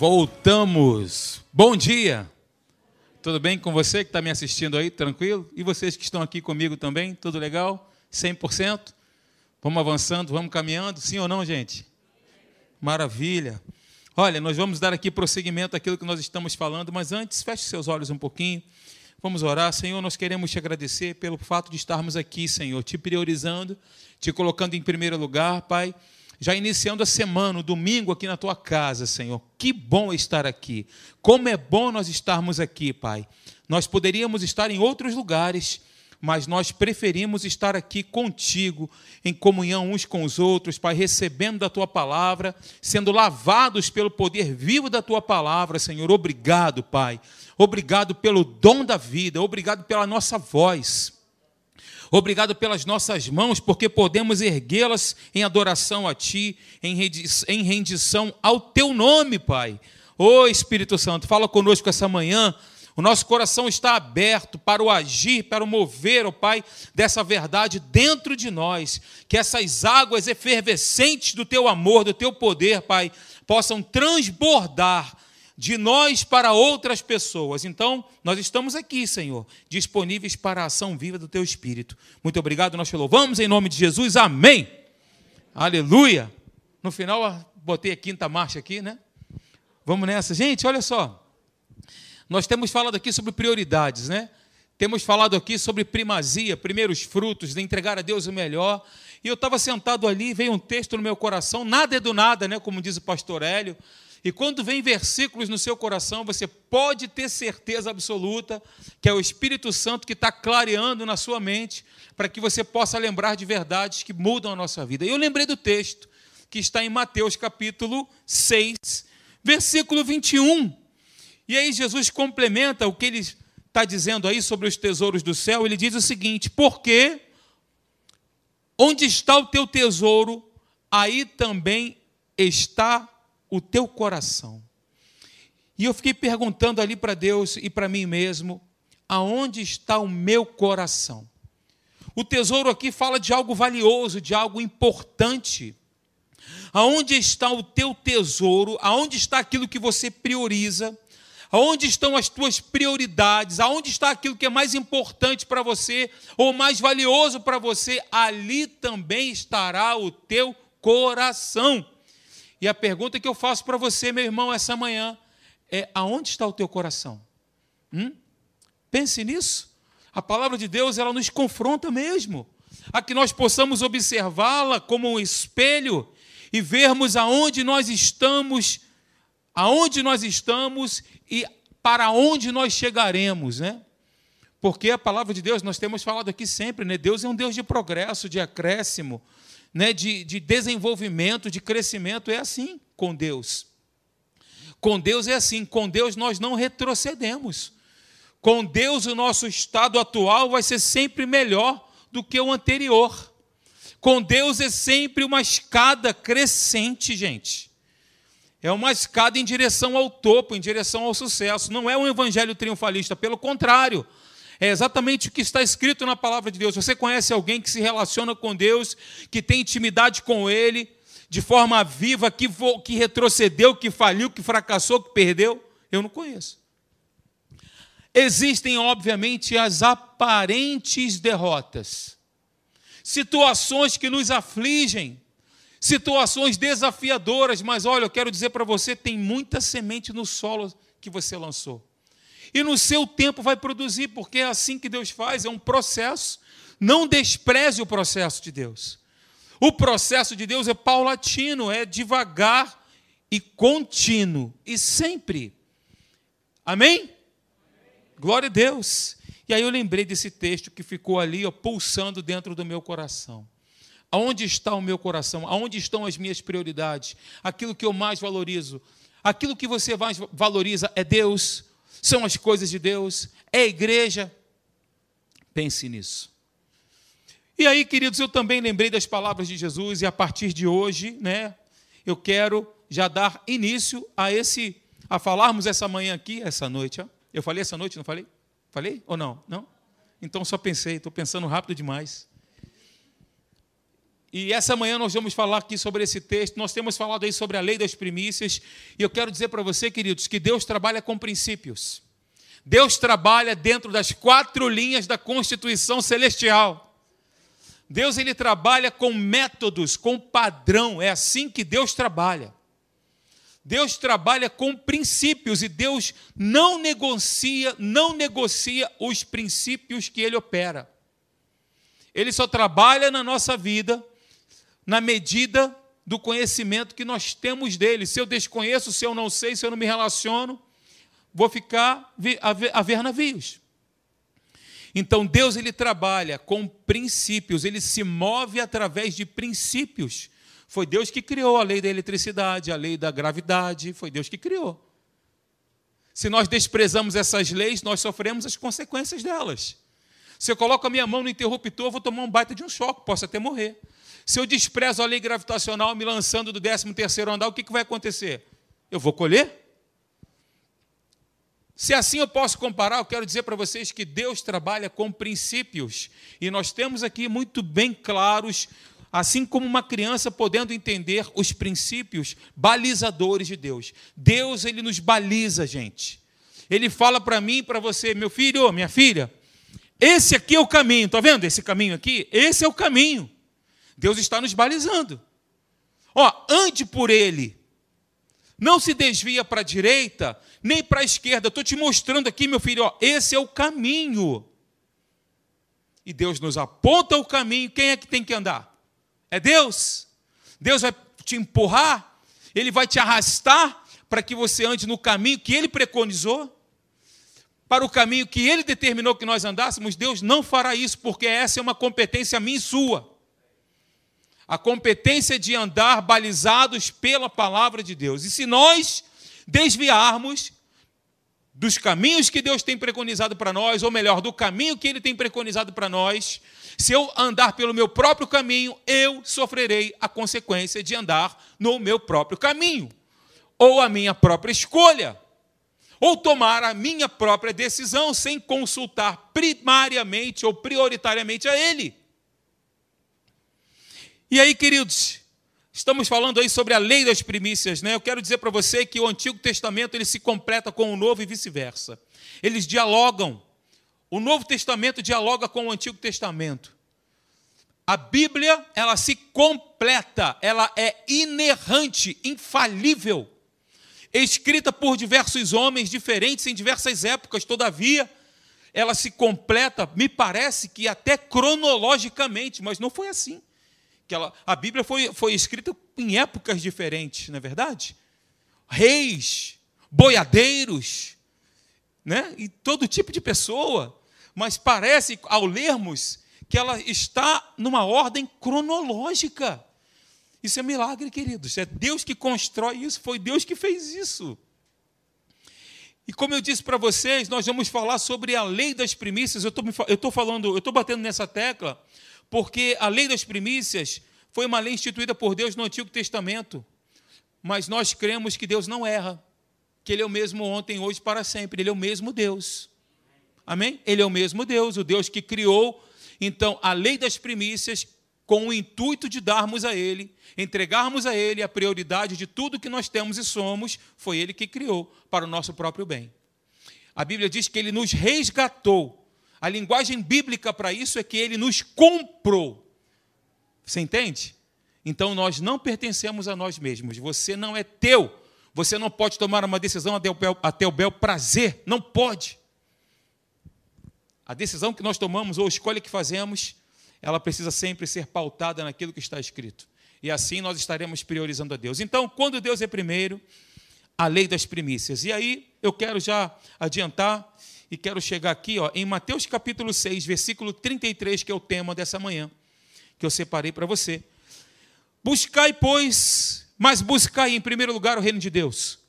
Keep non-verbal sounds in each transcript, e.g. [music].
Voltamos. Bom dia. Tudo bem com você que está me assistindo aí? Tranquilo? E vocês que estão aqui comigo também? Tudo legal? 100%? Vamos avançando, vamos caminhando? Sim ou não, gente? Maravilha. Olha, nós vamos dar aqui prosseguimento àquilo que nós estamos falando, mas antes, feche seus olhos um pouquinho. Vamos orar. Senhor, nós queremos te agradecer pelo fato de estarmos aqui, Senhor, te priorizando, te colocando em primeiro lugar, Pai já iniciando a semana, o domingo aqui na tua casa, Senhor. Que bom estar aqui. Como é bom nós estarmos aqui, Pai. Nós poderíamos estar em outros lugares, mas nós preferimos estar aqui contigo, em comunhão uns com os outros, Pai, recebendo da tua palavra, sendo lavados pelo poder vivo da tua palavra, Senhor. Obrigado, Pai. Obrigado pelo dom da vida, obrigado pela nossa voz. Obrigado pelas nossas mãos, porque podemos erguê-las em adoração a Ti, em rendição ao Teu nome, Pai. Ô Espírito Santo, fala conosco essa manhã. O nosso coração está aberto para o agir, para o mover, ó Pai, dessa verdade dentro de nós. Que essas águas efervescentes do Teu amor, do Teu poder, Pai, possam transbordar de nós para outras pessoas. Então, nós estamos aqui, Senhor, disponíveis para a ação viva do Teu Espírito. Muito obrigado, nós te louvamos em nome de Jesus. Amém. Aleluia. No final, botei a quinta marcha aqui, né? Vamos nessa. Gente, olha só. Nós temos falado aqui sobre prioridades, né? Temos falado aqui sobre primazia, primeiros frutos, de entregar a Deus o melhor. E eu estava sentado ali, veio um texto no meu coração, nada é do nada, né? Como diz o pastor Hélio. E quando vem versículos no seu coração, você pode ter certeza absoluta que é o Espírito Santo que está clareando na sua mente para que você possa lembrar de verdades que mudam a nossa vida. Eu lembrei do texto que está em Mateus capítulo 6, versículo 21. E aí Jesus complementa o que ele está dizendo aí sobre os tesouros do céu. Ele diz o seguinte: Porque onde está o teu tesouro, aí também está o teu coração. E eu fiquei perguntando ali para Deus e para mim mesmo: aonde está o meu coração? O tesouro aqui fala de algo valioso, de algo importante. Aonde está o teu tesouro? Aonde está aquilo que você prioriza? Aonde estão as tuas prioridades? Aonde está aquilo que é mais importante para você ou mais valioso para você? Ali também estará o teu coração. E a pergunta que eu faço para você, meu irmão, essa manhã é: aonde está o teu coração? Hum? Pense nisso. A palavra de Deus ela nos confronta mesmo, a que nós possamos observá-la como um espelho e vermos aonde nós estamos, aonde nós estamos e para onde nós chegaremos, né? Porque a palavra de Deus, nós temos falado aqui sempre, né? Deus é um Deus de progresso, de acréscimo né, de, de desenvolvimento, de crescimento, é assim com Deus. Com Deus é assim, com Deus nós não retrocedemos. Com Deus o nosso estado atual vai ser sempre melhor do que o anterior. Com Deus é sempre uma escada crescente, gente. É uma escada em direção ao topo, em direção ao sucesso. Não é um evangelho triunfalista, pelo contrário. É exatamente o que está escrito na palavra de Deus. Você conhece alguém que se relaciona com Deus, que tem intimidade com Ele, de forma viva, que, que retrocedeu, que faliu, que fracassou, que perdeu? Eu não conheço. Existem, obviamente, as aparentes derrotas, situações que nos afligem, situações desafiadoras, mas olha, eu quero dizer para você: tem muita semente no solo que você lançou e no seu tempo vai produzir, porque é assim que Deus faz, é um processo. Não despreze o processo de Deus. O processo de Deus é paulatino, é devagar e contínuo, e sempre. Amém? Glória a Deus. E aí eu lembrei desse texto que ficou ali, ó, pulsando dentro do meu coração. Aonde está o meu coração? Aonde estão as minhas prioridades? Aquilo que eu mais valorizo? Aquilo que você mais valoriza é Deus são as coisas de Deus, é a igreja. Pense nisso. E aí, queridos, eu também lembrei das palavras de Jesus e a partir de hoje, né, eu quero já dar início a esse a falarmos essa manhã aqui, essa noite, ó. Eu falei essa noite, não falei? Falei ou não? Não? Então só pensei, estou pensando rápido demais. E essa manhã nós vamos falar aqui sobre esse texto. Nós temos falado aí sobre a lei das primícias. E eu quero dizer para você, queridos, que Deus trabalha com princípios. Deus trabalha dentro das quatro linhas da Constituição Celestial. Deus ele trabalha com métodos, com padrão. É assim que Deus trabalha. Deus trabalha com princípios e Deus não negocia, não negocia os princípios que ele opera. Ele só trabalha na nossa vida na medida do conhecimento que nós temos dele. Se eu desconheço, se eu não sei, se eu não me relaciono, vou ficar a ver navios. Então Deus ele trabalha com princípios, ele se move através de princípios. Foi Deus que criou a lei da eletricidade, a lei da gravidade, foi Deus que criou. Se nós desprezamos essas leis, nós sofremos as consequências delas. Se eu coloco a minha mão no interruptor, eu vou tomar um baita de um choque, posso até morrer. Se eu desprezo a lei gravitacional me lançando do 13 terceiro andar, o que, que vai acontecer? Eu vou colher? Se assim eu posso comparar, eu quero dizer para vocês que Deus trabalha com princípios. E nós temos aqui muito bem claros, assim como uma criança podendo entender os princípios balizadores de Deus. Deus, ele nos baliza, gente. Ele fala para mim e para você, meu filho, minha filha, esse aqui é o caminho, está vendo esse caminho aqui? Esse é o caminho. Deus está nos balizando. Ó, ande por ele. Não se desvia para a direita, nem para a esquerda. Estou te mostrando aqui, meu filho, ó, esse é o caminho. E Deus nos aponta o caminho. Quem é que tem que andar? É Deus. Deus vai te empurrar, Ele vai te arrastar para que você ande no caminho que Ele preconizou, para o caminho que Ele determinou que nós andássemos. Deus não fará isso, porque essa é uma competência minha e sua a competência de andar balizados pela palavra de Deus. E se nós desviarmos dos caminhos que Deus tem preconizado para nós, ou melhor, do caminho que Ele tem preconizado para nós, se eu andar pelo meu próprio caminho, eu sofrerei a consequência de andar no meu próprio caminho, ou a minha própria escolha, ou tomar a minha própria decisão sem consultar primariamente ou prioritariamente a Ele. E aí, queridos, estamos falando aí sobre a lei das primícias, né? Eu quero dizer para você que o Antigo Testamento ele se completa com o Novo e vice-versa. Eles dialogam. O Novo Testamento dialoga com o Antigo Testamento. A Bíblia, ela se completa, ela é inerrante, infalível. Escrita por diversos homens diferentes em diversas épocas, todavia, ela se completa, me parece que até cronologicamente, mas não foi assim que ela, a Bíblia foi, foi escrita em épocas diferentes, não é verdade? Reis, boiadeiros, né? e todo tipo de pessoa. Mas parece, ao lermos, que ela está numa ordem cronológica. Isso é milagre, queridos. É Deus que constrói isso, foi Deus que fez isso. E como eu disse para vocês, nós vamos falar sobre a lei das primícias. Eu estou falando, eu estou batendo nessa tecla, porque a lei das primícias foi uma lei instituída por Deus no Antigo Testamento. Mas nós cremos que Deus não erra, que Ele é o mesmo ontem, hoje, para sempre. Ele é o mesmo Deus. Amém? Ele é o mesmo Deus, o Deus que criou, então, a lei das primícias, com o intuito de darmos a Ele, entregarmos a Ele a prioridade de tudo que nós temos e somos, foi Ele que criou para o nosso próprio bem. A Bíblia diz que Ele nos resgatou. A linguagem bíblica para isso é que ele nos comprou. Você entende? Então nós não pertencemos a nós mesmos. Você não é teu. Você não pode tomar uma decisão até o bel prazer. Não pode. A decisão que nós tomamos ou a escolha que fazemos, ela precisa sempre ser pautada naquilo que está escrito. E assim nós estaremos priorizando a Deus. Então, quando Deus é primeiro, a lei das primícias. E aí eu quero já adiantar e quero chegar aqui ó, em Mateus capítulo 6, versículo 33, que é o tema dessa manhã, que eu separei para você. Buscai, pois, mas buscai em primeiro lugar o reino de Deus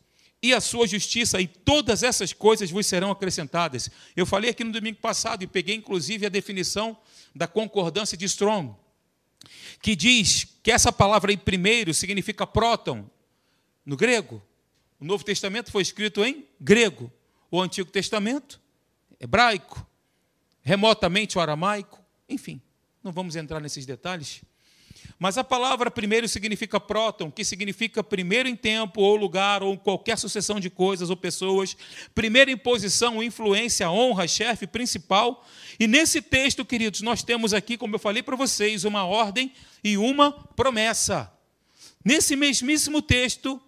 e a sua justiça, e todas essas coisas vos serão acrescentadas. Eu falei aqui no domingo passado e peguei inclusive a definição da concordância de Strong, que diz que essa palavra aí primeiro significa próton no grego. O Novo Testamento foi escrito em grego. O Antigo Testamento hebraico, remotamente o aramaico, enfim, não vamos entrar nesses detalhes. Mas a palavra primeiro significa próton, que significa primeiro em tempo ou lugar ou qualquer sucessão de coisas ou pessoas, primeira em posição, influência, honra, chefe principal. E nesse texto, queridos, nós temos aqui, como eu falei para vocês, uma ordem e uma promessa. Nesse mesmíssimo texto,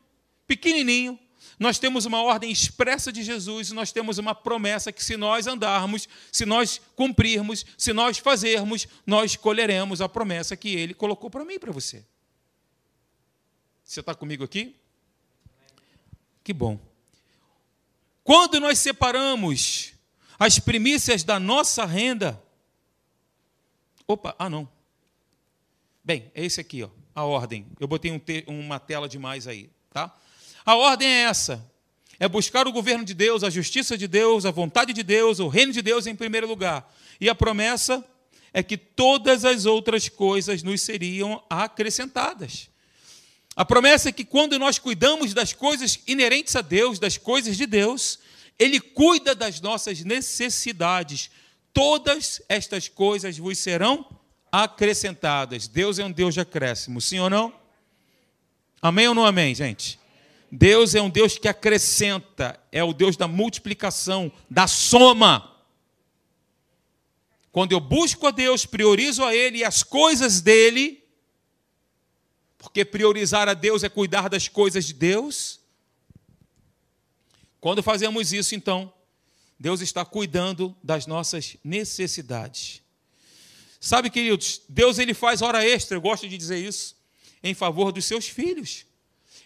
pequenininho, nós temos uma ordem expressa de Jesus nós temos uma promessa que, se nós andarmos, se nós cumprirmos, se nós fazermos, nós colheremos a promessa que ele colocou para mim e para você. Você está comigo aqui? Que bom. Quando nós separamos as primícias da nossa renda. Opa, ah não. Bem, é esse aqui, ó, a ordem. Eu botei um te, uma tela demais aí, tá? A ordem é essa: é buscar o governo de Deus, a justiça de Deus, a vontade de Deus, o reino de Deus em primeiro lugar. E a promessa é que todas as outras coisas nos seriam acrescentadas. A promessa é que quando nós cuidamos das coisas inerentes a Deus, das coisas de Deus, Ele cuida das nossas necessidades. Todas estas coisas vos serão acrescentadas. Deus é um Deus de acréscimo, sim ou não? Amém ou não amém, gente? Deus é um Deus que acrescenta, é o Deus da multiplicação, da soma. Quando eu busco a Deus, priorizo a Ele e as coisas dele, porque priorizar a Deus é cuidar das coisas de Deus. Quando fazemos isso, então, Deus está cuidando das nossas necessidades. Sabe, queridos, Deus ele faz hora extra, eu gosto de dizer isso, em favor dos seus filhos.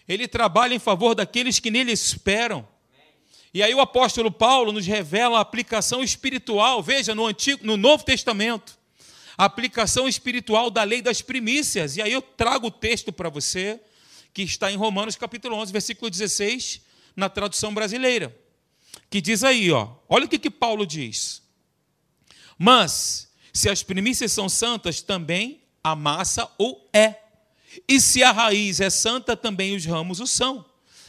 Ele trabalha em favor daqueles que nele esperam. E aí o apóstolo Paulo nos revela a aplicação espiritual, veja, no Antigo, no Novo Testamento, a aplicação espiritual da lei das primícias. E aí eu trago o texto para você, que está em Romanos capítulo 11, versículo 16, na tradução brasileira, que diz aí, ó, olha o que, que Paulo diz. Mas, se as primícias são santas, também a massa ou é. E se a raiz é santa, também os ramos o são.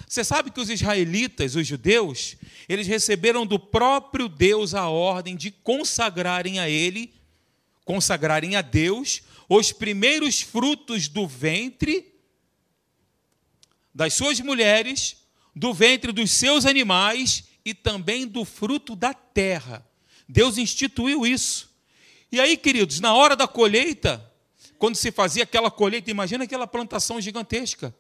Você sabe que os israelitas, os judeus, eles receberam do próprio Deus a ordem de consagrarem a Ele, consagrarem a Deus, os primeiros frutos do ventre das suas mulheres, do ventre dos seus animais e também do fruto da terra. Deus instituiu isso. E aí, queridos, na hora da colheita, quando se fazia aquela colheita, imagina aquela plantação gigantesca.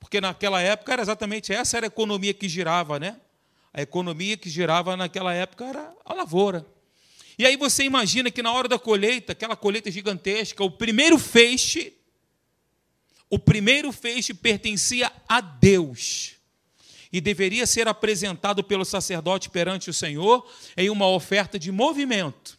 Porque naquela época era exatamente essa era a economia que girava, né? A economia que girava naquela época era a lavoura. E aí você imagina que na hora da colheita, aquela colheita gigantesca, o primeiro feixe, o primeiro feixe pertencia a Deus. E deveria ser apresentado pelo sacerdote perante o Senhor em uma oferta de movimento.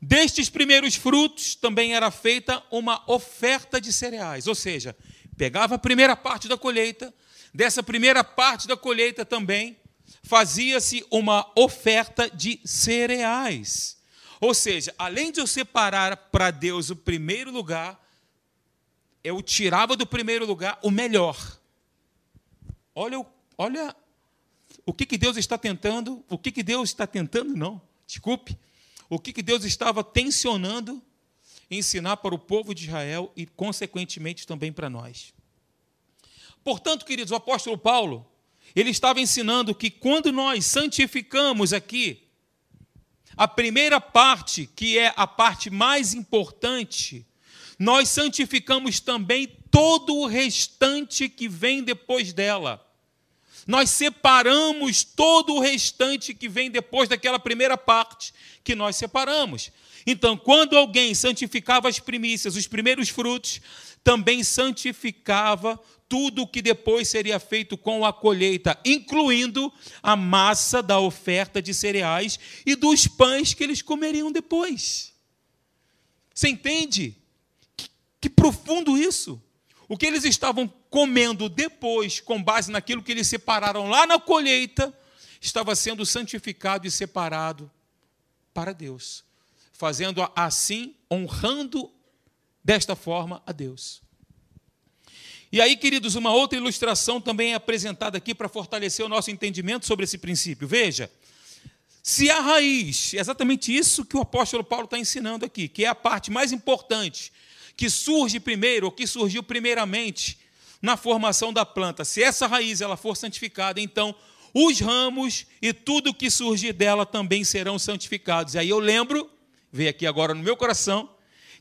Destes primeiros frutos também era feita uma oferta de cereais, ou seja, pegava a primeira parte da colheita, dessa primeira parte da colheita também fazia-se uma oferta de cereais. Ou seja, além de eu separar para Deus o primeiro lugar, eu tirava do primeiro lugar o melhor. Olha, olha o que, que Deus está tentando, o que, que Deus está tentando, não, desculpe, o que, que Deus estava tensionando ensinar para o povo de Israel e, consequentemente, também para nós. Portanto, queridos, o apóstolo Paulo, ele estava ensinando que quando nós santificamos aqui, a primeira parte, que é a parte mais importante, nós santificamos também todo o restante que vem depois dela nós separamos todo o restante que vem depois daquela primeira parte que nós separamos. Então, quando alguém santificava as primícias, os primeiros frutos, também santificava tudo o que depois seria feito com a colheita, incluindo a massa da oferta de cereais e dos pães que eles comeriam depois. Você entende? Que, que profundo isso! O que eles estavam comendo depois, com base naquilo que eles separaram lá na colheita, estava sendo santificado e separado para Deus, fazendo assim, honrando desta forma a Deus. E aí, queridos, uma outra ilustração também é apresentada aqui para fortalecer o nosso entendimento sobre esse princípio. Veja, Se a raiz, é exatamente isso que o apóstolo Paulo está ensinando aqui, que é a parte mais importante, que surge primeiro, ou que surgiu primeiramente na formação da planta, se essa raiz ela for santificada, então os ramos e tudo que surgir dela também serão santificados. E aí eu lembro, veio aqui agora no meu coração,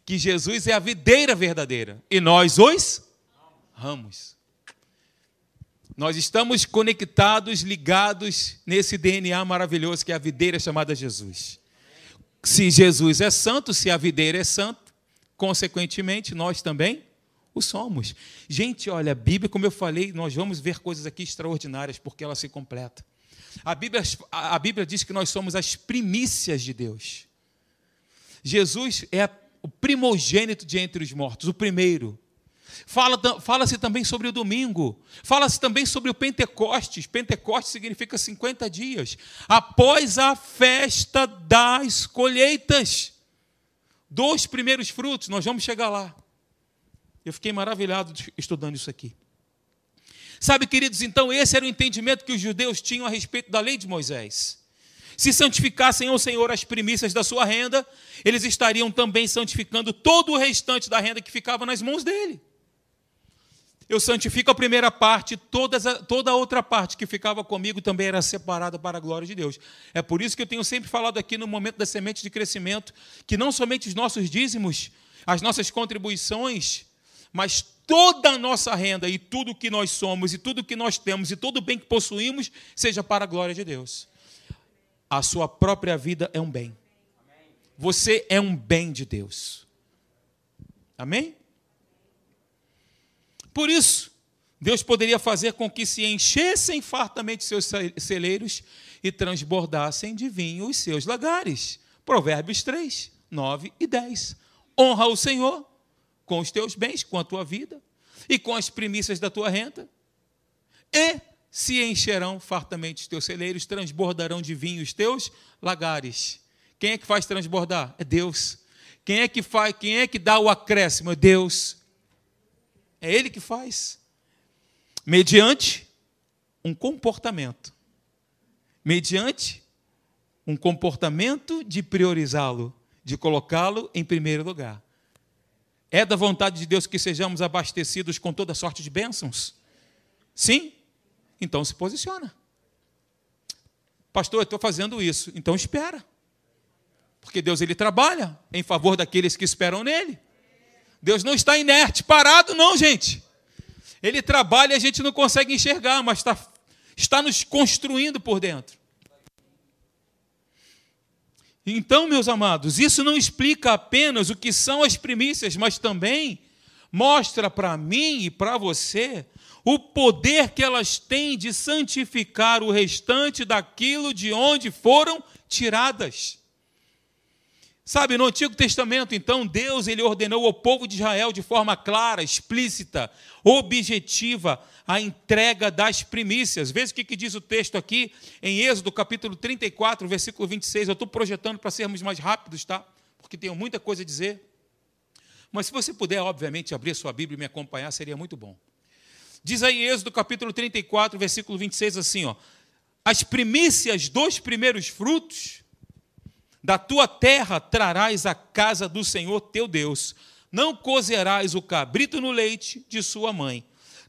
que Jesus é a videira verdadeira e nós os ramos. Nós estamos conectados, ligados nesse DNA maravilhoso que é a videira chamada Jesus. Se Jesus é santo, se a videira é santa, consequentemente nós também o somos. Gente, olha, a Bíblia, como eu falei, nós vamos ver coisas aqui extraordinárias porque ela se completa. A Bíblia, a Bíblia diz que nós somos as primícias de Deus. Jesus é o primogênito de entre os mortos, o primeiro. Fala-se fala também sobre o domingo. Fala-se também sobre o Pentecostes. Pentecostes significa 50 dias. Após a festa das colheitas. Dos primeiros frutos. Nós vamos chegar lá. Eu fiquei maravilhado estudando isso aqui. Sabe, queridos, então esse era o entendimento que os judeus tinham a respeito da lei de Moisés. Se santificassem ao Senhor as primícias da sua renda, eles estariam também santificando todo o restante da renda que ficava nas mãos dele eu santifico a primeira parte, todas toda a outra parte que ficava comigo também era separada para a glória de Deus. É por isso que eu tenho sempre falado aqui no momento da semente de crescimento, que não somente os nossos dízimos, as nossas contribuições, mas toda a nossa renda e tudo que nós somos e tudo que nós temos e todo o bem que possuímos seja para a glória de Deus. A sua própria vida é um bem. Você é um bem de Deus. Amém? Por isso, Deus poderia fazer com que se enchessem fartamente seus celeiros e transbordassem de vinho os seus lagares. Provérbios 3, 9 e 10. Honra o Senhor com os teus bens, com a tua vida e com as primícias da tua renda, e se encherão fartamente os teus celeiros, transbordarão de vinho os teus lagares. Quem é que faz transbordar? É Deus. Quem é que faz? Quem é que dá o acréscimo? É Deus. É Ele que faz. Mediante um comportamento. Mediante um comportamento de priorizá-lo, de colocá-lo em primeiro lugar. É da vontade de Deus que sejamos abastecidos com toda sorte de bênçãos? Sim? Então se posiciona. Pastor, eu estou fazendo isso. Então espera. Porque Deus ele trabalha em favor daqueles que esperam nele. Deus não está inerte, parado, não, gente. Ele trabalha e a gente não consegue enxergar, mas está, está nos construindo por dentro. Então, meus amados, isso não explica apenas o que são as primícias, mas também mostra para mim e para você o poder que elas têm de santificar o restante daquilo de onde foram tiradas. Sabe, no Antigo Testamento, então, Deus ele ordenou ao povo de Israel de forma clara, explícita, objetiva, a entrega das primícias. Veja o que, diz o texto aqui em Êxodo, capítulo 34, versículo 26. Eu estou projetando para sermos mais rápidos, tá? Porque tenho muita coisa a dizer. Mas se você puder, obviamente, abrir sua Bíblia e me acompanhar, seria muito bom. Diz aí Êxodo, capítulo 34, versículo 26, assim, ó. As primícias dos primeiros frutos da tua terra trarás a casa do Senhor teu Deus. Não cozerás o cabrito no leite de sua mãe.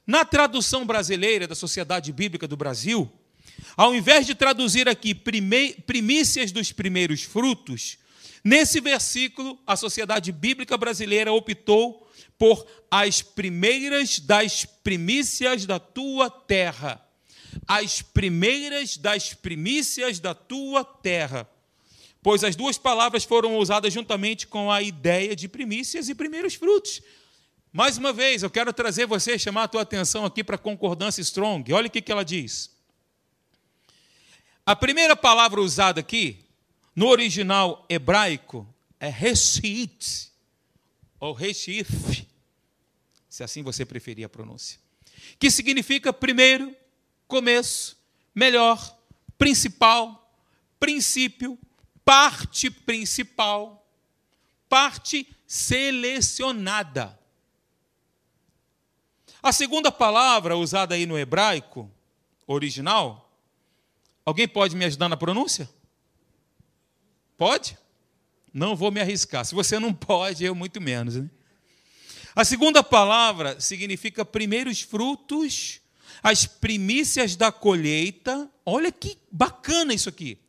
Na tradução brasileira da Sociedade Bíblica do Brasil, ao invés de traduzir aqui primícias dos primeiros frutos, nesse versículo a Sociedade Bíblica Brasileira optou por as primeiras das primícias da tua terra. As primeiras das primícias da tua terra pois as duas palavras foram usadas juntamente com a ideia de primícias e primeiros frutos. Mais uma vez, eu quero trazer você, chamar a tua atenção aqui para a concordância strong. Olha o que ela diz. A primeira palavra usada aqui, no original hebraico, é reshit, ou reshif, se assim você preferir a pronúncia, que significa primeiro, começo, melhor, principal, princípio, parte principal, parte selecionada. A segunda palavra usada aí no hebraico original, alguém pode me ajudar na pronúncia? Pode? Não vou me arriscar. Se você não pode, eu muito menos. Né? A segunda palavra significa primeiros frutos, as primícias da colheita. Olha que bacana isso aqui.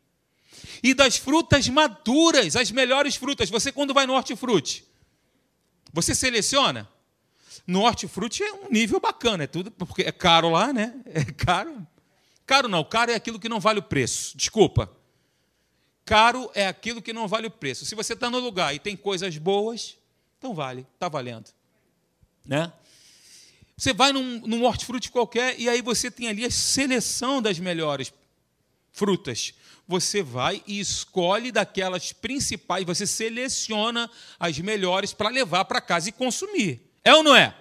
E das frutas maduras, as melhores frutas. Você, quando vai no hortifruti, você seleciona? No hortifruti é um nível bacana, é tudo, porque é caro lá, né? [laughs] É caro. Caro não, caro é aquilo que não vale o preço. Desculpa. Caro é aquilo que não vale o preço. Se você está no lugar e tem coisas boas, então vale, está valendo. Né? Você vai num, num hortifruti qualquer e aí você tem ali a seleção das melhores frutas. Você vai e escolhe daquelas principais, você seleciona as melhores para levar para casa e consumir. É ou não é?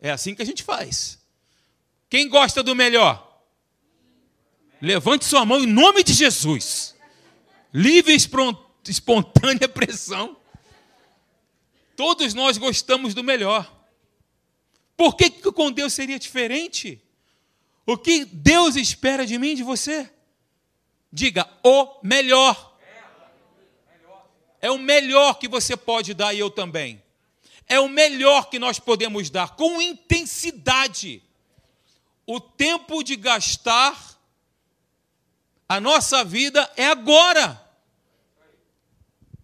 É assim que a gente faz. Quem gosta do melhor? Levante sua mão em nome de Jesus. Livre e espontânea pressão. Todos nós gostamos do melhor. Por que, que com Deus seria diferente? O que Deus espera de mim de você? Diga o melhor. É o melhor que você pode dar e eu também. É o melhor que nós podemos dar, com intensidade. O tempo de gastar a nossa vida é agora.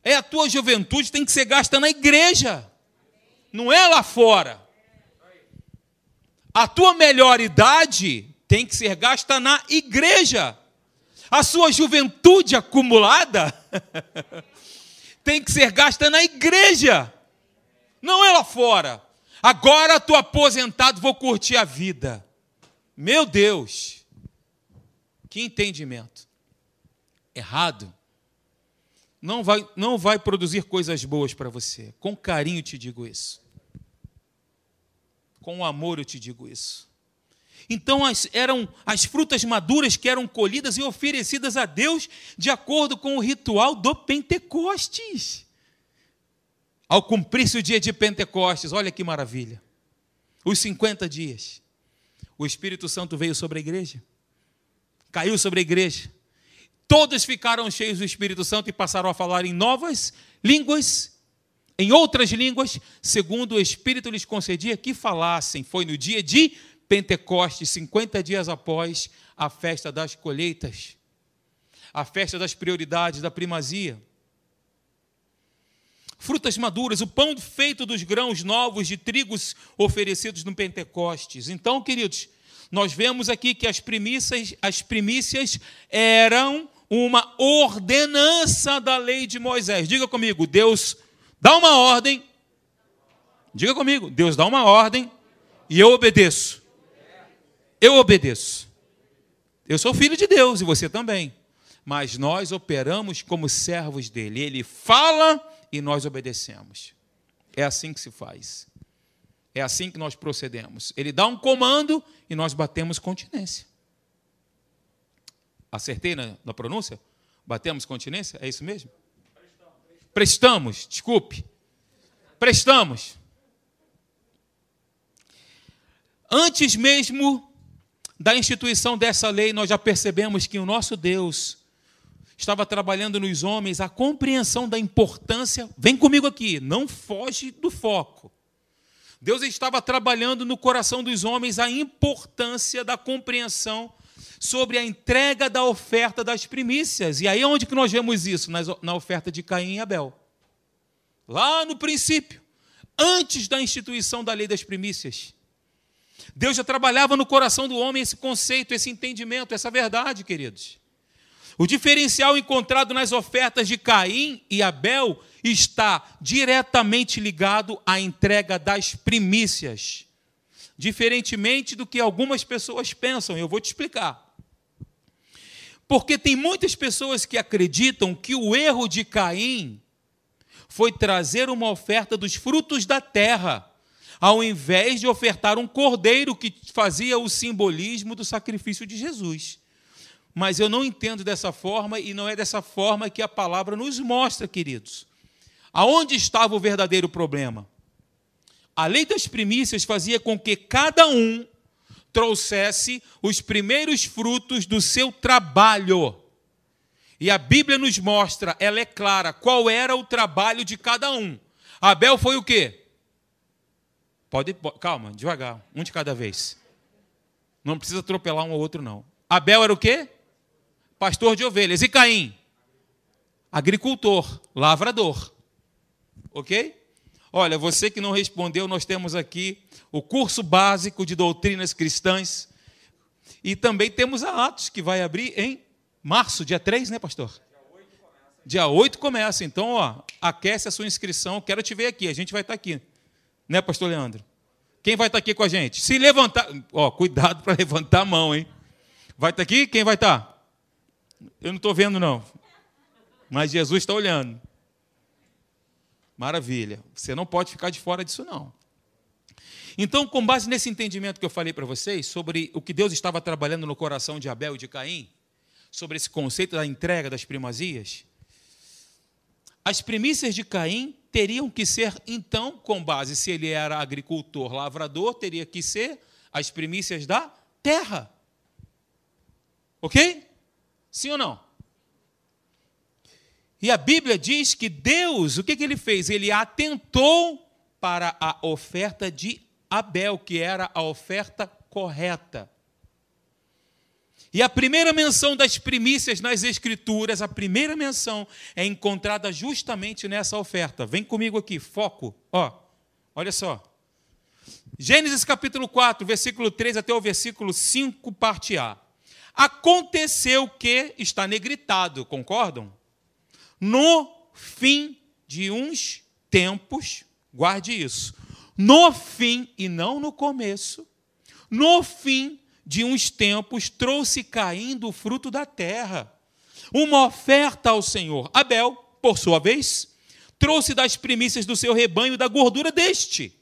É a tua juventude tem que ser gasta na igreja, não é lá fora. A tua melhor idade tem que ser gasta na igreja. A sua juventude acumulada [laughs] tem que ser gasta na igreja, não é lá fora. Agora estou aposentado, vou curtir a vida. Meu Deus. Que entendimento errado não vai, não vai produzir coisas boas para você. Com carinho te digo isso. Com amor eu te digo isso. Então as, eram as frutas maduras que eram colhidas e oferecidas a Deus de acordo com o ritual do Pentecostes. Ao cumprir-se o dia de Pentecostes, olha que maravilha. Os 50 dias. O Espírito Santo veio sobre a igreja caiu sobre a igreja. Todos ficaram cheios do Espírito Santo e passaram a falar em novas línguas, em outras línguas, segundo o Espírito lhes concedia que falassem. Foi no dia de Pentecostes, 50 dias após a festa das colheitas, a festa das prioridades, da primazia. Frutas maduras, o pão feito dos grãos novos de trigos oferecidos no Pentecostes. Então, queridos, nós vemos aqui que as primícias, as primícias eram uma ordenança da lei de Moisés. Diga comigo, Deus dá uma ordem. Diga comigo, Deus dá uma ordem e eu obedeço. Eu obedeço. Eu sou filho de Deus e você também. Mas nós operamos como servos dele. Ele fala e nós obedecemos. É assim que se faz. É assim que nós procedemos. Ele dá um comando e nós batemos continência. Acertei na, na pronúncia? Batemos continência? É isso mesmo? Prestamos, prestamos desculpe. Prestamos. Antes mesmo da instituição dessa lei, nós já percebemos que o nosso Deus estava trabalhando nos homens a compreensão da importância. Vem comigo aqui, não foge do foco Deus estava trabalhando no coração dos homens a importância da compreensão sobre a entrega da oferta das primícias. E aí onde que nós vemos isso? Na oferta de Caim e Abel. Lá no princípio, antes da instituição da lei das primícias. Deus já trabalhava no coração do homem esse conceito, esse entendimento, essa verdade, queridos. O diferencial encontrado nas ofertas de Caim e Abel está diretamente ligado à entrega das primícias. Diferentemente do que algumas pessoas pensam, eu vou te explicar. Porque tem muitas pessoas que acreditam que o erro de Caim foi trazer uma oferta dos frutos da terra, ao invés de ofertar um cordeiro que fazia o simbolismo do sacrifício de Jesus. Mas eu não entendo dessa forma e não é dessa forma que a palavra nos mostra, queridos. Aonde estava o verdadeiro problema? A lei das primícias fazia com que cada um trouxesse os primeiros frutos do seu trabalho. E a Bíblia nos mostra, ela é clara, qual era o trabalho de cada um. Abel foi o quê? Pode, calma, devagar, um de cada vez. Não precisa atropelar um ou outro, não. Abel era o quê? Pastor de ovelhas. E Caim? Agricultor, lavrador. Ok? Olha, você que não respondeu, nós temos aqui o curso básico de doutrinas cristãs. E também temos a Atos, que vai abrir em março, dia 3, né, pastor? Dia 8 começa. Então, ó, aquece a sua inscrição. Quero te ver aqui. A gente vai estar aqui. Né, pastor Leandro? Quem vai estar aqui com a gente? Se levantar. Ó, cuidado para [laughs] levantar a mão, hein? Vai estar aqui? Quem vai estar? Eu não estou vendo, não. Mas Jesus está olhando. Maravilha. Você não pode ficar de fora disso, não. Então, com base nesse entendimento que eu falei para vocês sobre o que Deus estava trabalhando no coração de Abel e de Caim, sobre esse conceito da entrega das primazias, as primícias de Caim teriam que ser, então, com base, se ele era agricultor, lavrador, teria que ser as primícias da terra. Ok? Sim ou não? E a Bíblia diz que Deus, o que, que ele fez? Ele atentou para a oferta de Abel, que era a oferta correta. E a primeira menção das primícias nas Escrituras, a primeira menção é encontrada justamente nessa oferta. Vem comigo aqui, foco. Ó, olha só. Gênesis capítulo 4, versículo 3 até o versículo 5, parte A. Aconteceu que está negritado, concordam? no fim de uns tempos, guarde isso, no fim e não no começo, no fim de uns tempos trouxe caindo o fruto da terra, uma oferta ao Senhor. Abel, por sua vez, trouxe das primícias do seu rebanho da gordura deste.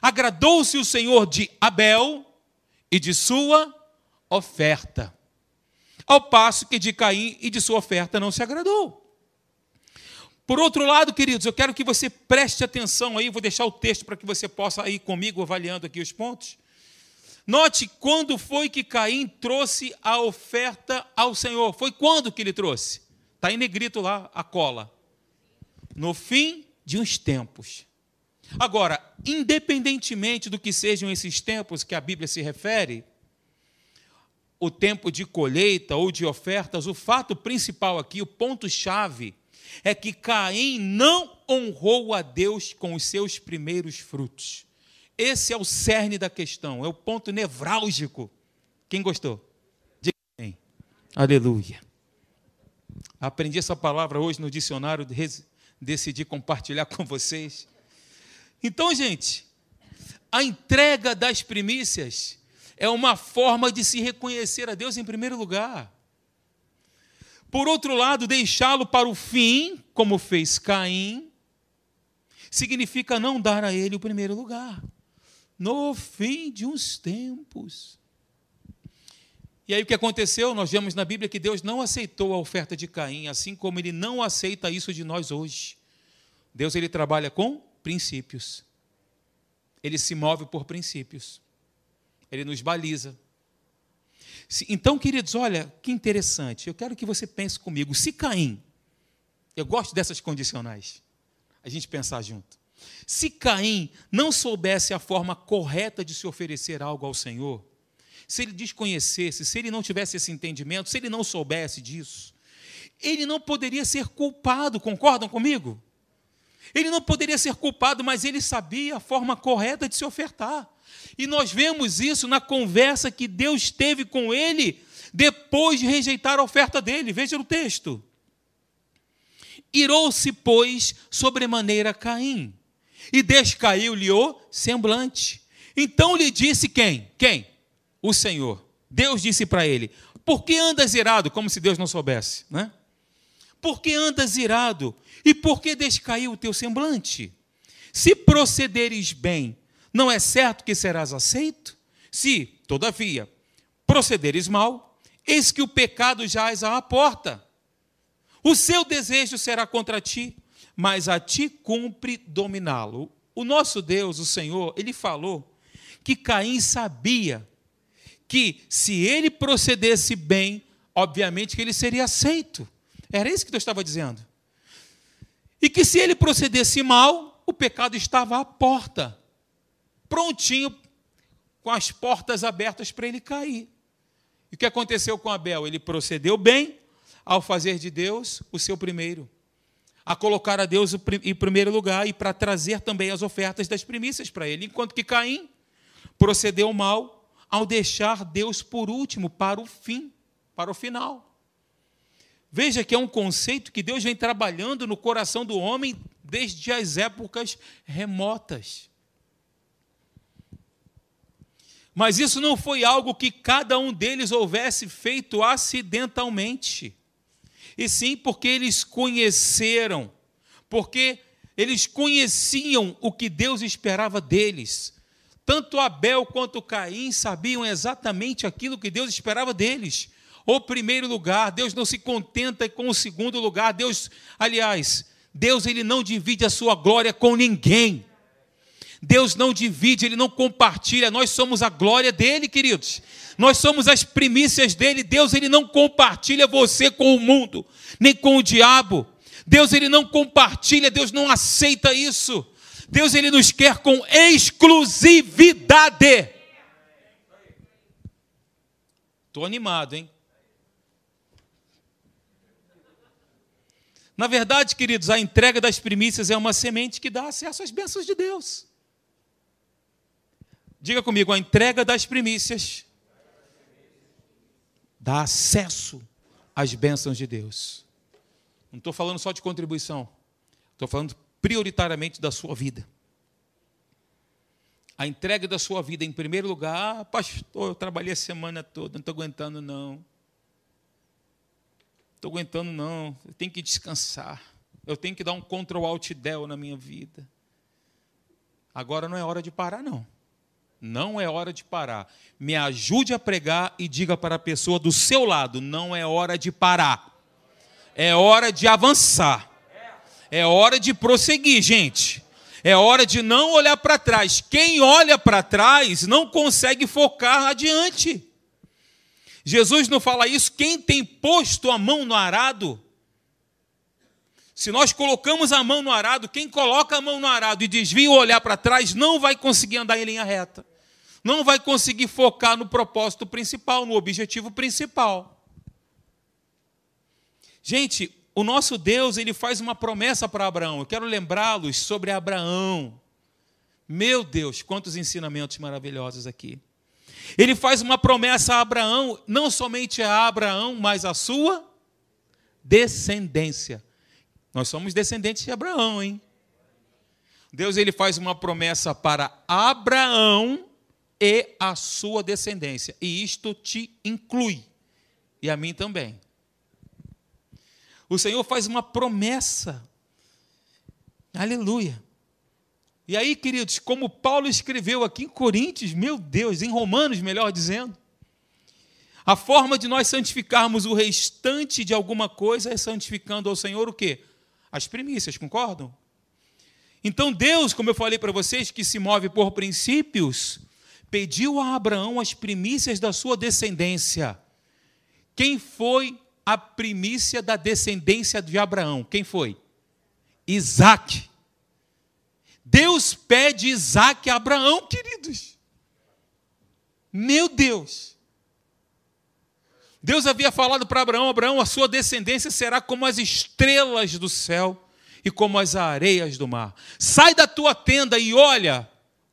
Agradou-se o Senhor de Abel e de sua oferta. Ao passo que de Caim e de sua oferta não se agradou. Por outro lado, queridos, eu quero que você preste atenção aí, vou deixar o texto para que você possa ir comigo avaliando aqui os pontos. Note quando foi que Caim trouxe a oferta ao Senhor. Foi quando que ele trouxe? Está em negrito lá a cola. No fim de uns tempos. Agora, independentemente do que sejam esses tempos que a Bíblia se refere, o tempo de colheita ou de ofertas, o fato principal aqui, o ponto-chave, é que Caim não honrou a Deus com os seus primeiros frutos. Esse é o cerne da questão, é o ponto nevrálgico. Quem gostou? Diga amém. Aleluia. Aprendi essa palavra hoje no dicionário, decidi compartilhar com vocês. Então, gente, a entrega das primícias é uma forma de se reconhecer a Deus em primeiro lugar. Por outro lado, deixá-lo para o fim, como fez Caim, significa não dar a ele o primeiro lugar. No fim de uns tempos. E aí o que aconteceu? Nós vemos na Bíblia que Deus não aceitou a oferta de Caim, assim como ele não aceita isso de nós hoje. Deus ele trabalha com princípios. Ele se move por princípios. Ele nos baliza. Então, queridos, olha que interessante. Eu quero que você pense comigo. Se Caim, eu gosto dessas condicionais, a gente pensar junto. Se Caim não soubesse a forma correta de se oferecer algo ao Senhor, se ele desconhecesse, se ele não tivesse esse entendimento, se ele não soubesse disso, ele não poderia ser culpado, concordam comigo? Ele não poderia ser culpado, mas ele sabia a forma correta de se ofertar. E nós vemos isso na conversa que Deus teve com ele depois de rejeitar a oferta dele. Veja o texto. Irou-se, pois, sobremaneira Caim, e descaiu-lhe o semblante. Então lhe disse quem? Quem? O Senhor. Deus disse para ele: Por que andas irado? Como se Deus não soubesse, né? Por que andas irado? E por que descaiu o teu semblante? Se procederes bem, não é certo que serás aceito? Se, todavia, procederes mal, eis que o pecado jaz à porta. O seu desejo será contra ti, mas a ti cumpre dominá-lo. O nosso Deus, o Senhor, ele falou que Caim sabia que se ele procedesse bem, obviamente que ele seria aceito. Era isso que Deus estava dizendo. E que se ele procedesse mal, o pecado estava à porta, prontinho, com as portas abertas para ele cair. E o que aconteceu com Abel? Ele procedeu bem ao fazer de Deus o seu primeiro, a colocar a Deus em primeiro lugar e para trazer também as ofertas das primícias para ele, enquanto que Caim procedeu mal ao deixar Deus por último, para o fim, para o final. Veja que é um conceito que Deus vem trabalhando no coração do homem desde as épocas remotas. Mas isso não foi algo que cada um deles houvesse feito acidentalmente. E sim porque eles conheceram, porque eles conheciam o que Deus esperava deles. Tanto Abel quanto Caim sabiam exatamente aquilo que Deus esperava deles o primeiro lugar, Deus não se contenta com o segundo lugar. Deus, aliás, Deus ele não divide a sua glória com ninguém. Deus não divide, ele não compartilha. Nós somos a glória dele, queridos. Nós somos as primícias dele. Deus ele não compartilha você com o mundo, nem com o diabo. Deus ele não compartilha, Deus não aceita isso. Deus ele nos quer com exclusividade. Estou animado, hein? Na verdade, queridos, a entrega das primícias é uma semente que dá acesso às bênçãos de Deus. Diga comigo, a entrega das primícias dá acesso às bênçãos de Deus. Não estou falando só de contribuição, estou falando prioritariamente da sua vida. A entrega da sua vida em primeiro lugar, ah, pastor, eu trabalhei a semana toda, não estou aguentando não estou aguentando não, eu tenho que descansar, eu tenho que dar um control alt del na minha vida. Agora não é hora de parar, não. Não é hora de parar. Me ajude a pregar e diga para a pessoa do seu lado: não é hora de parar. É hora de avançar. É hora de prosseguir, gente. É hora de não olhar para trás. Quem olha para trás não consegue focar adiante. Jesus não fala isso, quem tem posto a mão no arado? Se nós colocamos a mão no arado, quem coloca a mão no arado e desvia o olhar para trás, não vai conseguir andar em linha reta. Não vai conseguir focar no propósito principal, no objetivo principal. Gente, o nosso Deus, ele faz uma promessa para Abraão. Eu quero lembrá-los sobre Abraão. Meu Deus, quantos ensinamentos maravilhosos aqui. Ele faz uma promessa a Abraão, não somente a Abraão, mas a sua descendência. Nós somos descendentes de Abraão, hein? Deus ele faz uma promessa para Abraão e a sua descendência. E isto te inclui. E a mim também. O Senhor faz uma promessa. Aleluia. E aí, queridos, como Paulo escreveu aqui em Coríntios, meu Deus, em Romanos, melhor dizendo, a forma de nós santificarmos o restante de alguma coisa é santificando ao Senhor o quê? As primícias, concordam? Então Deus, como eu falei para vocês, que se move por princípios, pediu a Abraão as primícias da sua descendência. Quem foi a primícia da descendência de Abraão? Quem foi? Isaac. Deus pede Isaac a Abraão, queridos. Meu Deus. Deus havia falado para Abraão: Abraão, a sua descendência será como as estrelas do céu e como as areias do mar. Sai da tua tenda e olha,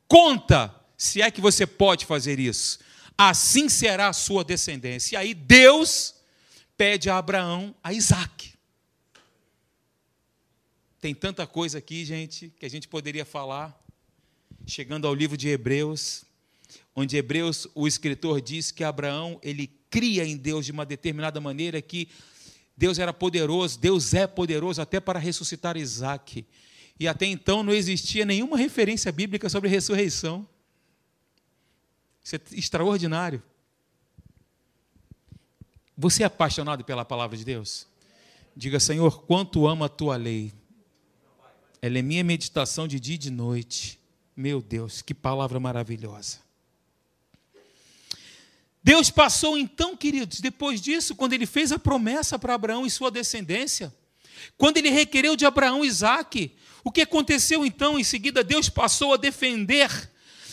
conta, se é que você pode fazer isso. Assim será a sua descendência. E aí Deus pede a Abraão a Isaac. Tem tanta coisa aqui, gente, que a gente poderia falar. Chegando ao livro de Hebreus, onde Hebreus, o escritor diz que Abraão, ele cria em Deus de uma determinada maneira que Deus era poderoso, Deus é poderoso até para ressuscitar Isaac. E até então não existia nenhuma referência bíblica sobre ressurreição. Isso é extraordinário. Você é apaixonado pela palavra de Deus? Diga, Senhor, quanto amo a tua lei. Ela é minha meditação de dia e de noite. Meu Deus, que palavra maravilhosa. Deus passou então, queridos, depois disso, quando ele fez a promessa para Abraão e sua descendência, quando ele requereu de Abraão Isaac, o que aconteceu então? Em seguida, Deus passou a defender,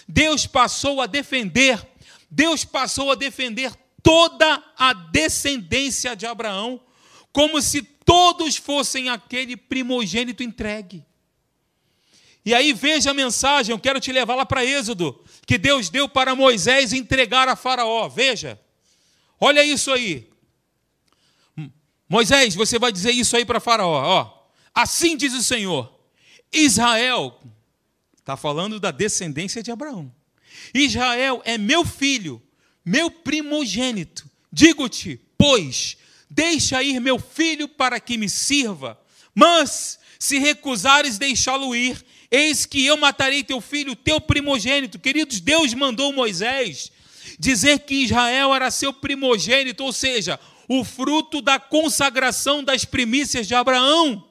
Deus passou a defender, Deus passou a defender toda a descendência de Abraão, como se todos fossem aquele primogênito entregue. E aí veja a mensagem, eu quero te levar lá para Êxodo, que Deus deu para Moisés entregar a Faraó. Veja, olha isso aí. Moisés, você vai dizer isso aí para Faraó. Ó, assim diz o Senhor: Israel, está falando da descendência de Abraão. Israel é meu filho, meu primogênito. Digo-te, pois, deixa ir meu filho para que me sirva. Mas, se recusares deixá-lo ir, eis que eu matarei teu filho, teu primogênito. Queridos, Deus mandou Moisés dizer que Israel era seu primogênito, ou seja, o fruto da consagração das primícias de Abraão.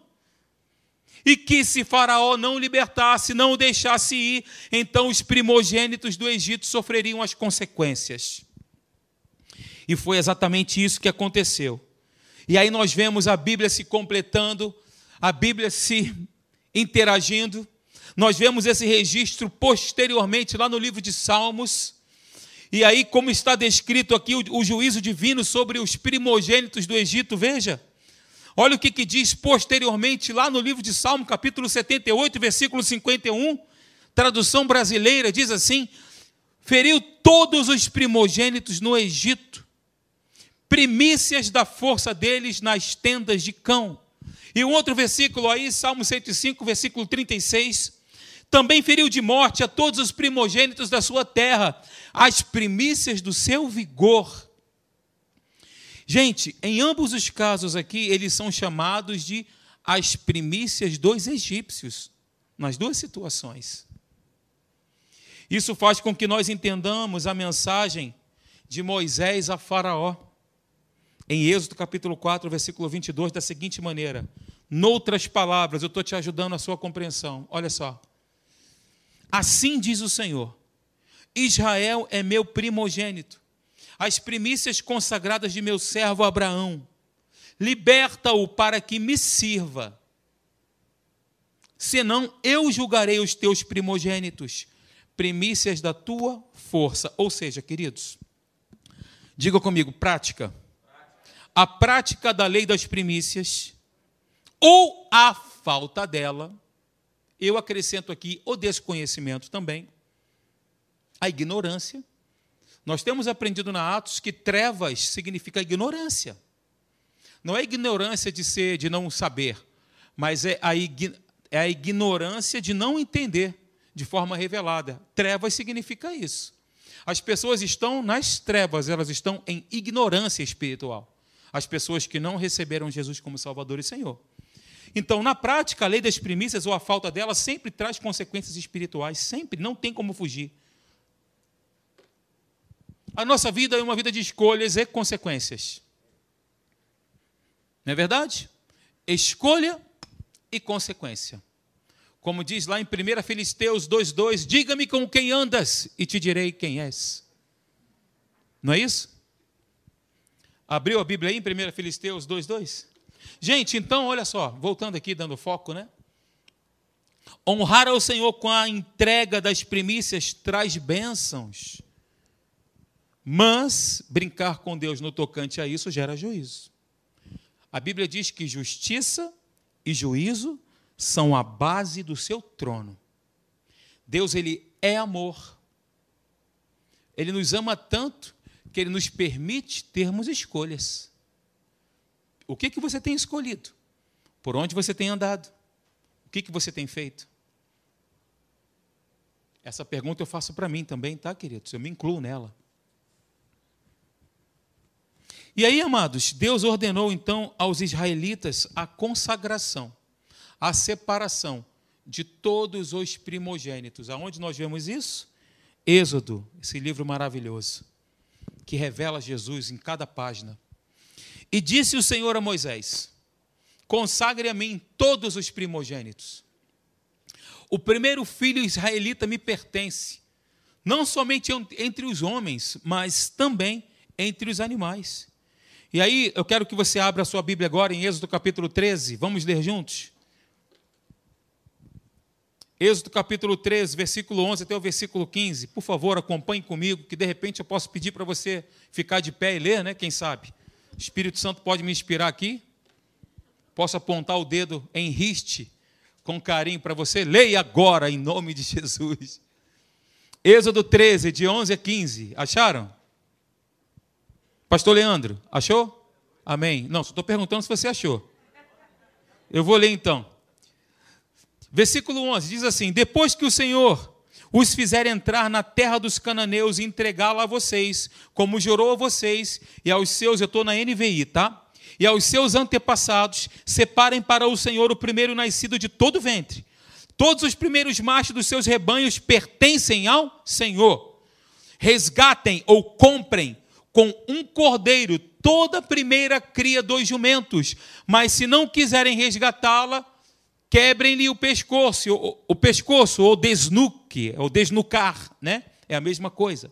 E que se Faraó não libertasse, não o deixasse ir, então os primogênitos do Egito sofreriam as consequências. E foi exatamente isso que aconteceu. E aí nós vemos a Bíblia se completando, a Bíblia se interagindo. Nós vemos esse registro posteriormente lá no livro de Salmos. E aí, como está descrito aqui o, o juízo divino sobre os primogênitos do Egito, veja. Olha o que, que diz posteriormente lá no livro de Salmo, capítulo 78, versículo 51, tradução brasileira, diz assim: Feriu todos os primogênitos no Egito, primícias da força deles nas tendas de cão. E um outro versículo aí, Salmo 105, versículo 36, também feriu de morte a todos os primogênitos da sua terra, as primícias do seu vigor. Gente, em ambos os casos aqui, eles são chamados de as primícias dos egípcios, nas duas situações. Isso faz com que nós entendamos a mensagem de Moisés a Faraó. Em Êxodo capítulo 4, versículo 22, da seguinte maneira: Noutras palavras, eu estou te ajudando a sua compreensão. Olha só. Assim diz o Senhor: Israel é meu primogênito, as primícias consagradas de meu servo Abraão. Liberta-o para que me sirva. Senão eu julgarei os teus primogênitos, primícias da tua força. Ou seja, queridos, diga comigo, prática. A prática da lei das primícias, ou a falta dela, eu acrescento aqui o desconhecimento também, a ignorância. Nós temos aprendido na Atos que trevas significa ignorância. Não é ignorância de ser, de não saber, mas é a, é a ignorância de não entender de forma revelada. Trevas significa isso. As pessoas estão nas trevas, elas estão em ignorância espiritual. As pessoas que não receberam Jesus como Salvador e Senhor. Então, na prática, a lei das primícias ou a falta dela sempre traz consequências espirituais, sempre, não tem como fugir. A nossa vida é uma vida de escolhas e consequências. Não é verdade? Escolha e consequência. Como diz lá em 1 Filisteus 2,2: Diga-me com quem andas e te direi quem és. Não é isso? Abriu a Bíblia aí em 1 Filisteus 2,2? Gente, então, olha só, voltando aqui, dando foco, né? Honrar ao Senhor com a entrega das primícias traz bênçãos. Mas brincar com Deus no tocante a isso gera juízo. A Bíblia diz que justiça e juízo são a base do seu trono. Deus, ele é amor. Ele nos ama tanto que ele nos permite termos escolhas. O que, que você tem escolhido? Por onde você tem andado? O que, que você tem feito? Essa pergunta eu faço para mim também, tá, queridos? Eu me incluo nela. E aí, amados, Deus ordenou então aos israelitas a consagração, a separação de todos os primogênitos. Aonde nós vemos isso? Êxodo, esse livro maravilhoso, que revela Jesus em cada página. E disse o Senhor a Moisés: Consagre a mim todos os primogênitos. O primeiro filho israelita me pertence. não somente entre os homens, mas também entre os animais. E aí eu quero que você abra a sua Bíblia agora em Êxodo capítulo 13. Vamos ler juntos? Êxodo capítulo 13, versículo 11 até o versículo 15. Por favor, acompanhe comigo, que de repente eu posso pedir para você ficar de pé e ler, né? Quem sabe? O Espírito Santo pode me inspirar aqui. Posso apontar o dedo em riste com carinho para você. Leia agora em nome de Jesus. Êxodo 13, de 11 a 15. Acharam? Pastor Leandro, achou? Amém. Não, só estou perguntando se você achou. Eu vou ler então. Versículo 11 diz assim: Depois que o Senhor os fizer entrar na terra dos cananeus e entregá-la a vocês, como jurou a vocês e aos seus, eu estou na NVI, tá? E aos seus antepassados, separem para o Senhor o primeiro nascido de todo ventre. Todos os primeiros machos dos seus rebanhos pertencem ao Senhor. Resgatem ou comprem com um cordeiro toda primeira cria dos jumentos, mas se não quiserem resgatá-la, quebrem-lhe o pescoço, o, o, pescoço, ou desnuque, ou desnucar, né? É a mesma coisa.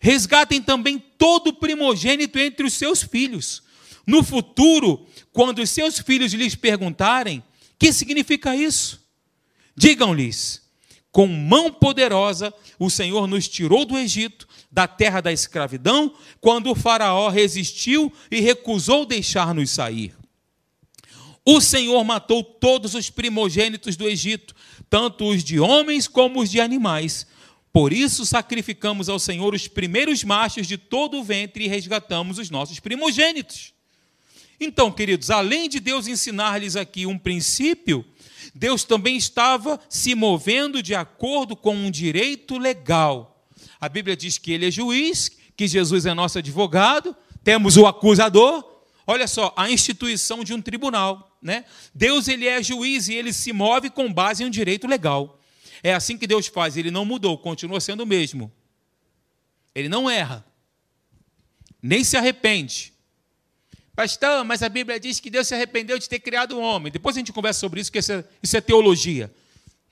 Resgatem também todo primogênito entre os seus filhos. No futuro, quando os seus filhos lhes perguntarem, que significa isso? Digam-lhes: com mão poderosa o Senhor nos tirou do Egito, da terra da escravidão, quando o Faraó resistiu e recusou deixar-nos sair. O Senhor matou todos os primogênitos do Egito, tanto os de homens como os de animais. Por isso sacrificamos ao Senhor os primeiros machos de todo o ventre e resgatamos os nossos primogênitos. Então, queridos, além de Deus ensinar-lhes aqui um princípio, Deus também estava se movendo de acordo com um direito legal. A Bíblia diz que ele é juiz, que Jesus é nosso advogado, temos o acusador. Olha só, a instituição de um tribunal né? Deus ele é juiz e ele se move com base em um direito legal. É assim que Deus faz, ele não mudou, continua sendo o mesmo. Ele não erra, nem se arrepende. Pastor, mas a Bíblia diz que Deus se arrependeu de ter criado o um homem. Depois a gente conversa sobre isso, porque isso é, isso é teologia.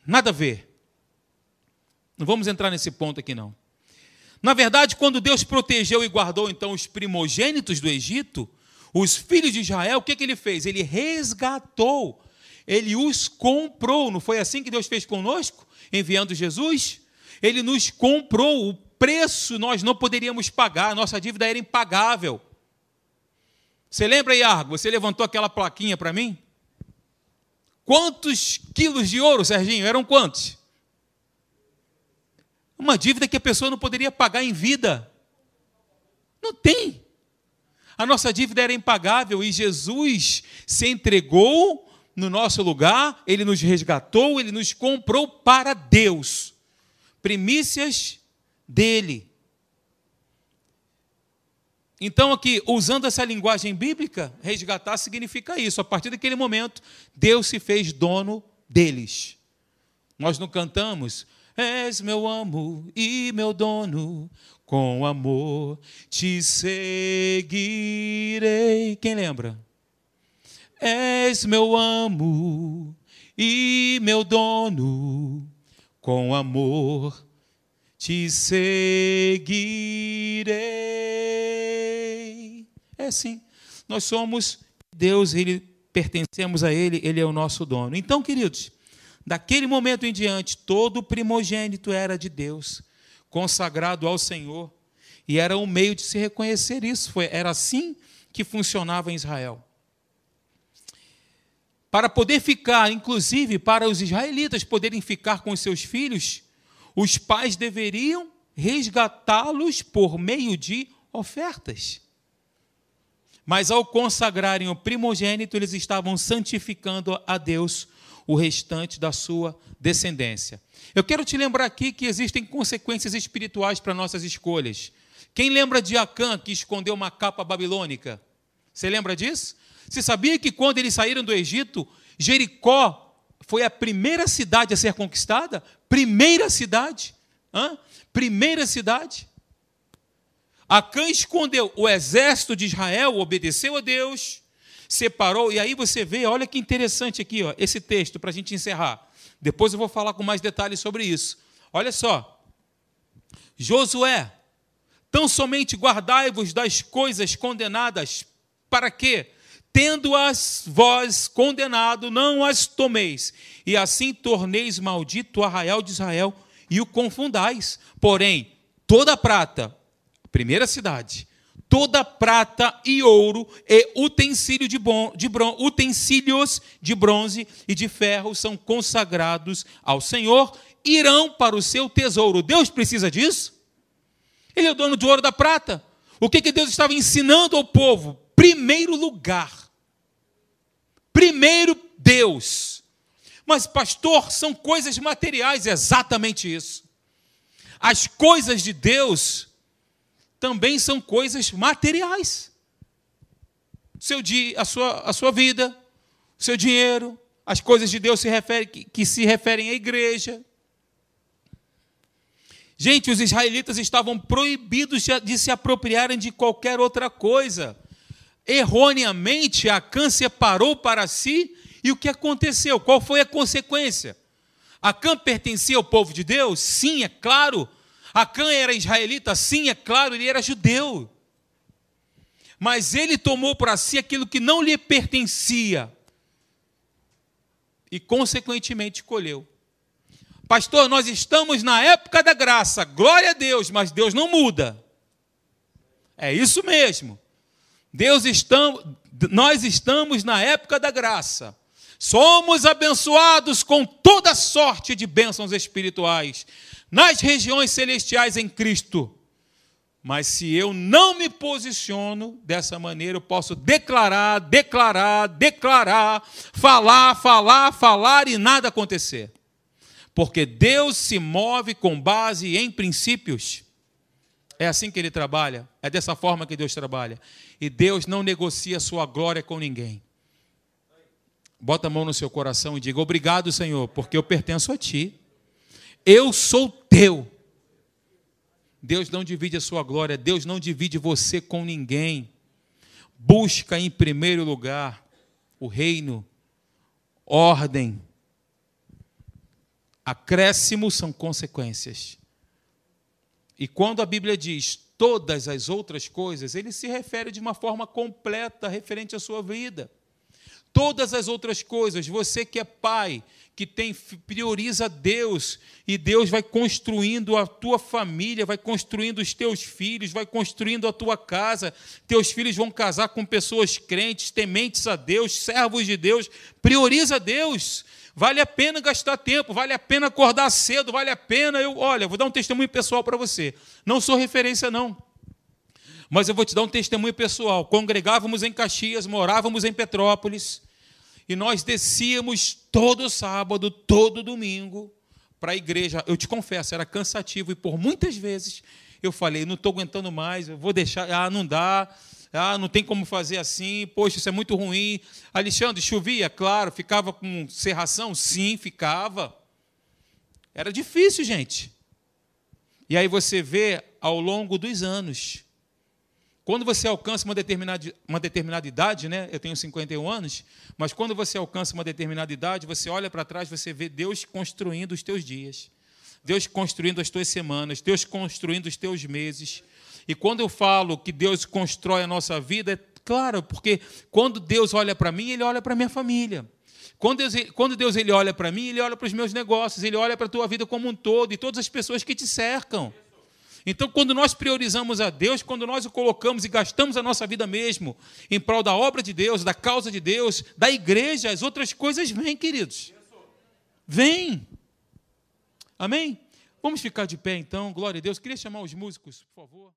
Nada a ver. Não vamos entrar nesse ponto aqui, não. Na verdade, quando Deus protegeu e guardou então os primogênitos do Egito, os filhos de Israel, o que, que ele fez? Ele resgatou, ele os comprou. Não foi assim que Deus fez conosco, enviando Jesus? Ele nos comprou, o preço nós não poderíamos pagar, a nossa dívida era impagável. Você lembra, Iargo? Você levantou aquela plaquinha para mim? Quantos quilos de ouro, Serginho? Eram quantos? Uma dívida que a pessoa não poderia pagar em vida. Não tem. A nossa dívida era impagável e Jesus se entregou no nosso lugar, ele nos resgatou, ele nos comprou para Deus. Primícias dele. Então, aqui, usando essa linguagem bíblica, resgatar significa isso. A partir daquele momento, Deus se fez dono deles. Nós não cantamos, És meu amo e meu dono, com amor te seguirei. Quem lembra? És meu amo e meu dono, com amor te seguirei. É assim. Nós somos Deus, ele pertencemos a ele, ele é o nosso dono. Então, queridos, daquele momento em diante, todo primogênito era de Deus consagrado ao Senhor. E era um meio de se reconhecer isso. Foi, era assim que funcionava em Israel. Para poder ficar, inclusive para os israelitas poderem ficar com seus filhos, os pais deveriam resgatá-los por meio de ofertas. Mas ao consagrarem o primogênito, eles estavam santificando a Deus o restante da sua descendência. Eu quero te lembrar aqui que existem consequências espirituais para nossas escolhas. Quem lembra de Acã que escondeu uma capa babilônica? Você lembra disso? Você sabia que quando eles saíram do Egito, Jericó foi a primeira cidade a ser conquistada? Primeira cidade? Hã? Primeira cidade? Acã escondeu o exército de Israel, obedeceu a Deus, separou, e aí você vê, olha que interessante aqui, ó, esse texto, para a gente encerrar. Depois eu vou falar com mais detalhes sobre isso. Olha só. Josué, tão somente guardai-vos das coisas condenadas, para que, tendo-as vós condenado, não as tomeis, e assim torneis maldito o arraial de Israel e o confundais. Porém, toda prata, primeira cidade, toda prata e ouro e utensílio de, bon, de bron, utensílios de bronze e de ferro são consagrados ao Senhor, irão para o seu tesouro. Deus precisa disso? Ele é o dono do ouro da prata. O que, que Deus estava ensinando ao povo? Primeiro lugar. Primeiro Deus. Mas, pastor, são coisas materiais, é exatamente isso. As coisas de Deus também são coisas materiais. Seu dia, a sua, a sua vida, seu dinheiro, as coisas de Deus se refere, que, que se referem à igreja. Gente, os israelitas estavam proibidos de se apropriarem de qualquer outra coisa. Erroneamente, Acã separou para si, e o que aconteceu? Qual foi a consequência? Acã pertencia ao povo de Deus? Sim, é claro. Acã era israelita? Sim, é claro, ele era judeu. Mas ele tomou para si aquilo que não lhe pertencia e, consequentemente, colheu. Pastor, nós estamos na época da graça, glória a Deus, mas Deus não muda. É isso mesmo. Deus estamos, nós estamos na época da graça. Somos abençoados com toda sorte de bênçãos espirituais nas regiões celestiais em Cristo. Mas se eu não me posiciono dessa maneira, eu posso declarar, declarar, declarar, falar, falar, falar e nada acontecer. Porque Deus se move com base em princípios. É assim que ele trabalha, é dessa forma que Deus trabalha. E Deus não negocia sua glória com ninguém. Bota a mão no seu coração e diga: Obrigado, Senhor, porque eu pertenço a Ti. Eu sou teu. Deus não divide a sua glória, Deus não divide você com ninguém. Busca em primeiro lugar o reino, ordem. Acréscimos são consequências. E quando a Bíblia diz todas as outras coisas, ele se refere de uma forma completa referente à sua vida. Todas as outras coisas, você que é pai, que tem prioriza Deus e Deus vai construindo a tua família, vai construindo os teus filhos, vai construindo a tua casa. Teus filhos vão casar com pessoas crentes, tementes a Deus, servos de Deus. Prioriza Deus. Vale a pena gastar tempo, vale a pena acordar cedo, vale a pena eu, olha, vou dar um testemunho pessoal para você. Não sou referência não. Mas eu vou te dar um testemunho pessoal. Congregávamos em Caxias, morávamos em Petrópolis e nós descíamos todo sábado, todo domingo para a igreja. Eu te confesso, era cansativo e por muitas vezes eu falei, não estou aguentando mais, eu vou deixar, ah, não dá, ah, não tem como fazer assim, poxa, isso é muito ruim. Alexandre, chovia, claro, ficava com serração? Sim, ficava. Era difícil, gente. E aí você vê ao longo dos anos, quando você alcança uma determinada, uma determinada idade, né? eu tenho 51 anos, mas quando você alcança uma determinada idade, você olha para trás, você vê Deus construindo os teus dias, Deus construindo as tuas semanas, Deus construindo os teus meses. E quando eu falo que Deus constrói a nossa vida, é claro, porque quando Deus olha para mim, Ele olha para a minha família. Quando Deus, quando Deus ele olha para mim, Ele olha para os meus negócios, Ele olha para a tua vida como um todo e todas as pessoas que te cercam. Então, quando nós priorizamos a Deus, quando nós o colocamos e gastamos a nossa vida mesmo em prol da obra de Deus, da causa de Deus, da igreja, as outras coisas vêm, queridos. Vêm. Amém? Vamos ficar de pé então, glória a Deus. Queria chamar os músicos, por favor.